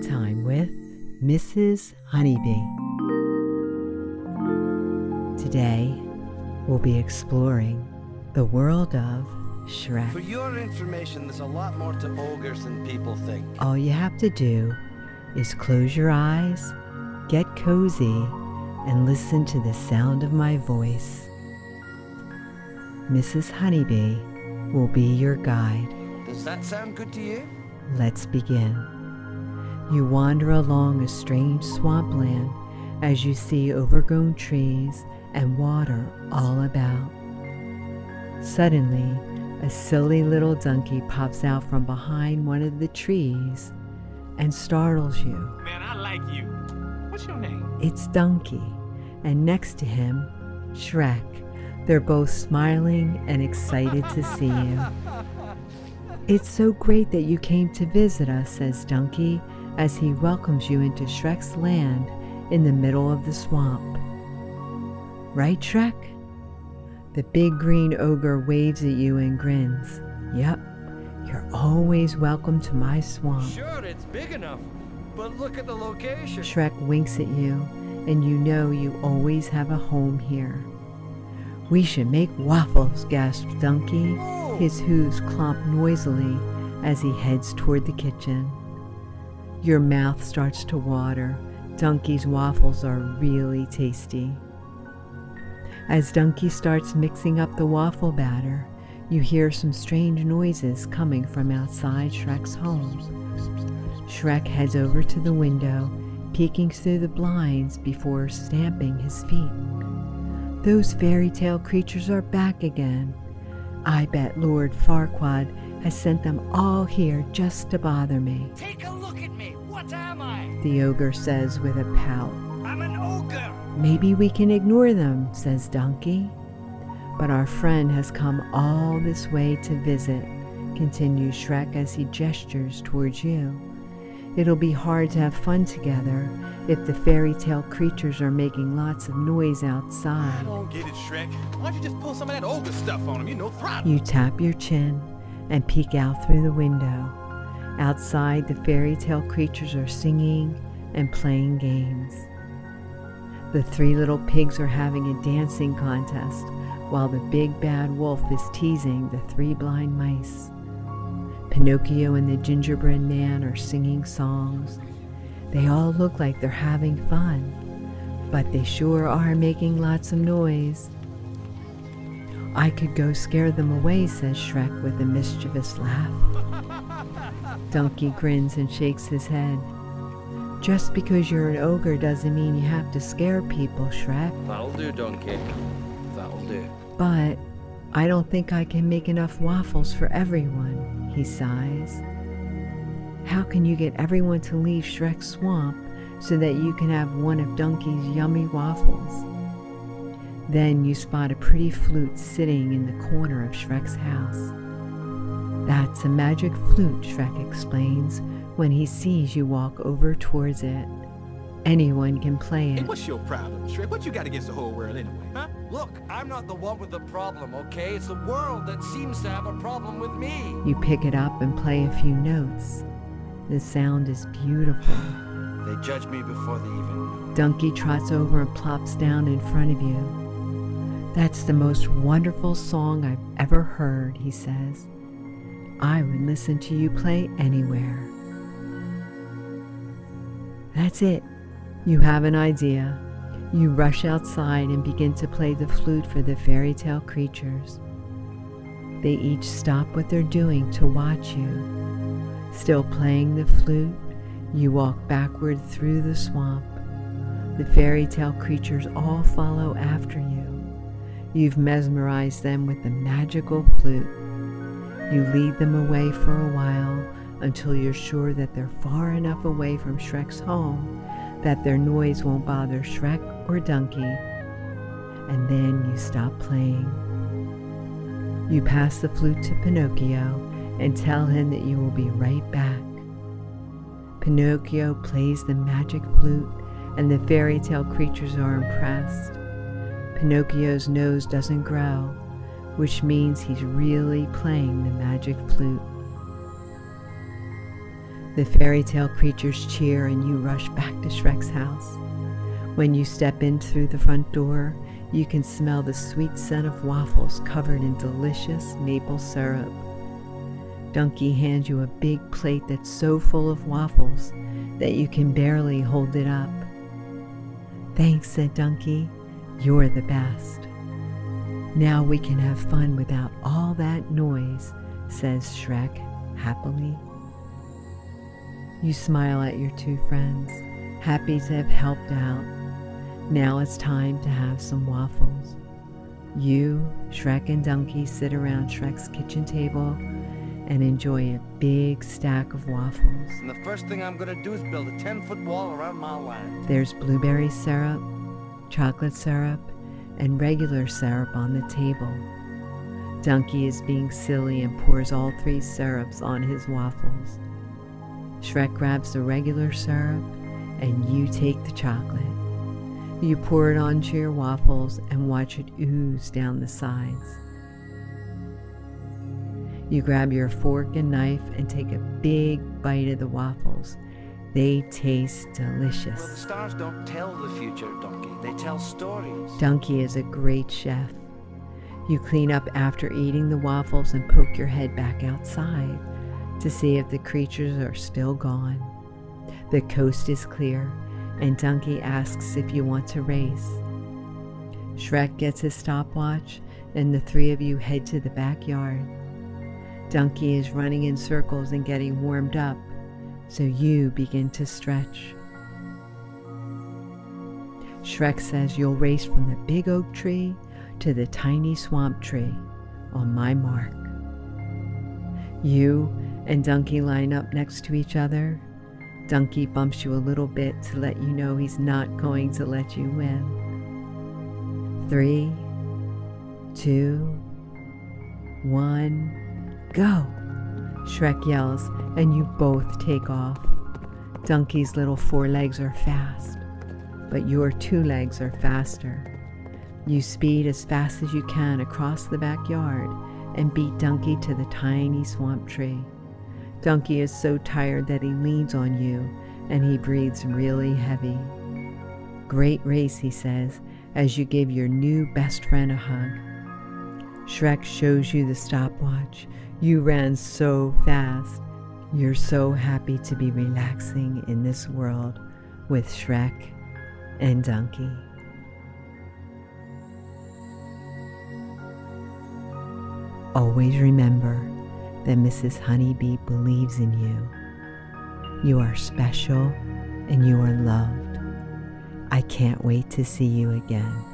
Bedtime with Mrs. Honeybee. Today, we'll be exploring the world of Shrek. For your information, there's a lot more to ogres than people think. All you have to do is close your eyes, get cozy, and listen to the sound of my voice. Mrs. Honeybee will be your guide. Does that sound good to you? Let's begin. You wander along a strange swampland as you see overgrown trees and water all about. Suddenly, a silly little donkey pops out from behind one of the trees and startles you. Man, I like you. What's your name? It's Donkey, and next to him, Shrek. They're both smiling and excited to see you. It's so great that you came to visit us, says Donkey as he welcomes you into Shrek's land in the middle of the swamp. Right, Shrek? The big green ogre waves at you and grins. Yep, you're always welcome to my swamp. Sure, it's big enough. But look at the location. Shrek winks at you, and you know you always have a home here. We should make waffles, gasps Donkey, his hooves clomp noisily as he heads toward the kitchen. Your mouth starts to water. Donkey's waffles are really tasty. As Donkey starts mixing up the waffle batter, you hear some strange noises coming from outside Shrek's home. Shrek heads over to the window, peeking through the blinds before stamping his feet. Those fairy tale creatures are back again. I bet Lord Farquaad has sent them all here just to bother me, Take a the ogre says with a pout. I'm an ogre. Maybe we can ignore them, says Donkey. But our friend has come all this way to visit, continues Shrek as he gestures towards you. It'll be hard to have fun together if the fairy tale creatures are making lots of noise I outside. don't get it, Shrek. Why don't you just pull some of that ogre stuff on him? You know, throttle. You tap your chin and peek out through the window. Outside, the fairy tale creatures are singing and playing games. The three little pigs are having a dancing contest while the big bad wolf is teasing the three blind mice. Pinocchio and the gingerbread man are singing songs. They all look like they're having fun, but they sure are making lots of noise. I could go scare them away, says Shrek with a mischievous laugh. Donkey grins and shakes his head. Just because you're an ogre doesn't mean you have to scare people, Shrek. That'll do, Donkey. That'll do. But I don't think I can make enough waffles for everyone, he sighs. How can you get everyone to leave Shrek's swamp so that you can have one of Donkey's yummy waffles? Then you spot a pretty flute sitting in the corner of Shrek's house. That's a magic flute, Shrek explains when he sees you walk over towards it. Anyone can play it. Hey, it. what's your problem, Shrek? What you got against the whole world anyway, huh? Look, I'm not the one with the problem, okay? It's the world that seems to have a problem with me. You pick it up and play a few notes. The sound is beautiful. They judge me before they even know. Donkey trots over and plops down in front of you. That's the most wonderful song I've ever heard, he says. I would listen to you play anywhere. That's it. You have an idea. You rush outside and begin to play the flute for the fairy tale creatures. They each stop what they're doing to watch you. Still playing the flute, you walk backward through the swamp. The fairy tale creatures all follow after you. You've mesmerized them with the magical flute. You lead them away for a while until you're sure that they're far enough away from Shrek's home that their noise won't bother Shrek or Donkey. And then you stop playing. You pass the flute to Pinocchio and tell him that you will be right back. Pinocchio plays the magic flute, and the fairy tale creatures are impressed. Pinocchio's nose doesn't grow, which means he's really playing the magic flute. The fairy tale creatures cheer and you rush back to Shrek's house. When you step in through the front door, you can smell the sweet scent of waffles covered in delicious maple syrup. Donkey hands you a big plate that's so full of waffles that you can barely hold it up. Thanks, said Donkey. You're the best. Now we can have fun without all that noise, says Shrek happily. You smile at your two friends, happy to have helped out. Now it's time to have some waffles. You, Shrek, and Donkey sit around Shrek's kitchen table and enjoy a big stack of waffles. And the first thing I'm gonna do is build a 10 foot wall around my land. There's blueberry syrup, chocolate syrup, and regular syrup on the table. Donkey is being silly and pours all three syrups on his waffles. Shrek grabs the regular syrup, and you take the chocolate. You pour it onto your waffles and watch it ooze down the sides. You grab your fork and knife and take a big bite of the waffles. They taste Well, the delicious. stars don't tell the future, Donkey. They tell stories. Donkey is a great chef. You clean up after eating the waffles and poke your head back outside to see if the creatures are still gone. The coast is clear, and Donkey asks if you want to race. Shrek gets his stopwatch, and the three of you head to the backyard. Donkey is running in circles and getting warmed up, so you begin to stretch. Shrek says you'll race from the big oak tree to the tiny swamp tree on my mark. You and Donkey line up next to each other. Donkey bumps you a little bit to let you know he's not going to let you win. Three, two, one, go! Shrek yells, and you both take off. Donkey's little four legs are fast, but your two legs are faster. You speed as fast as you can across the backyard and beat Donkey to the tiny swamp tree. Donkey is so tired that he leans on you and he breathes really heavy. Great race, he says, as you give your new best friend a hug. Shrek shows you the stopwatch. You ran so fast. You're so happy to be relaxing in this world with Shrek and Donkey. Always remember that Mrs. Honeybee believes in you. You are special and you are loved. I can't wait to see you again.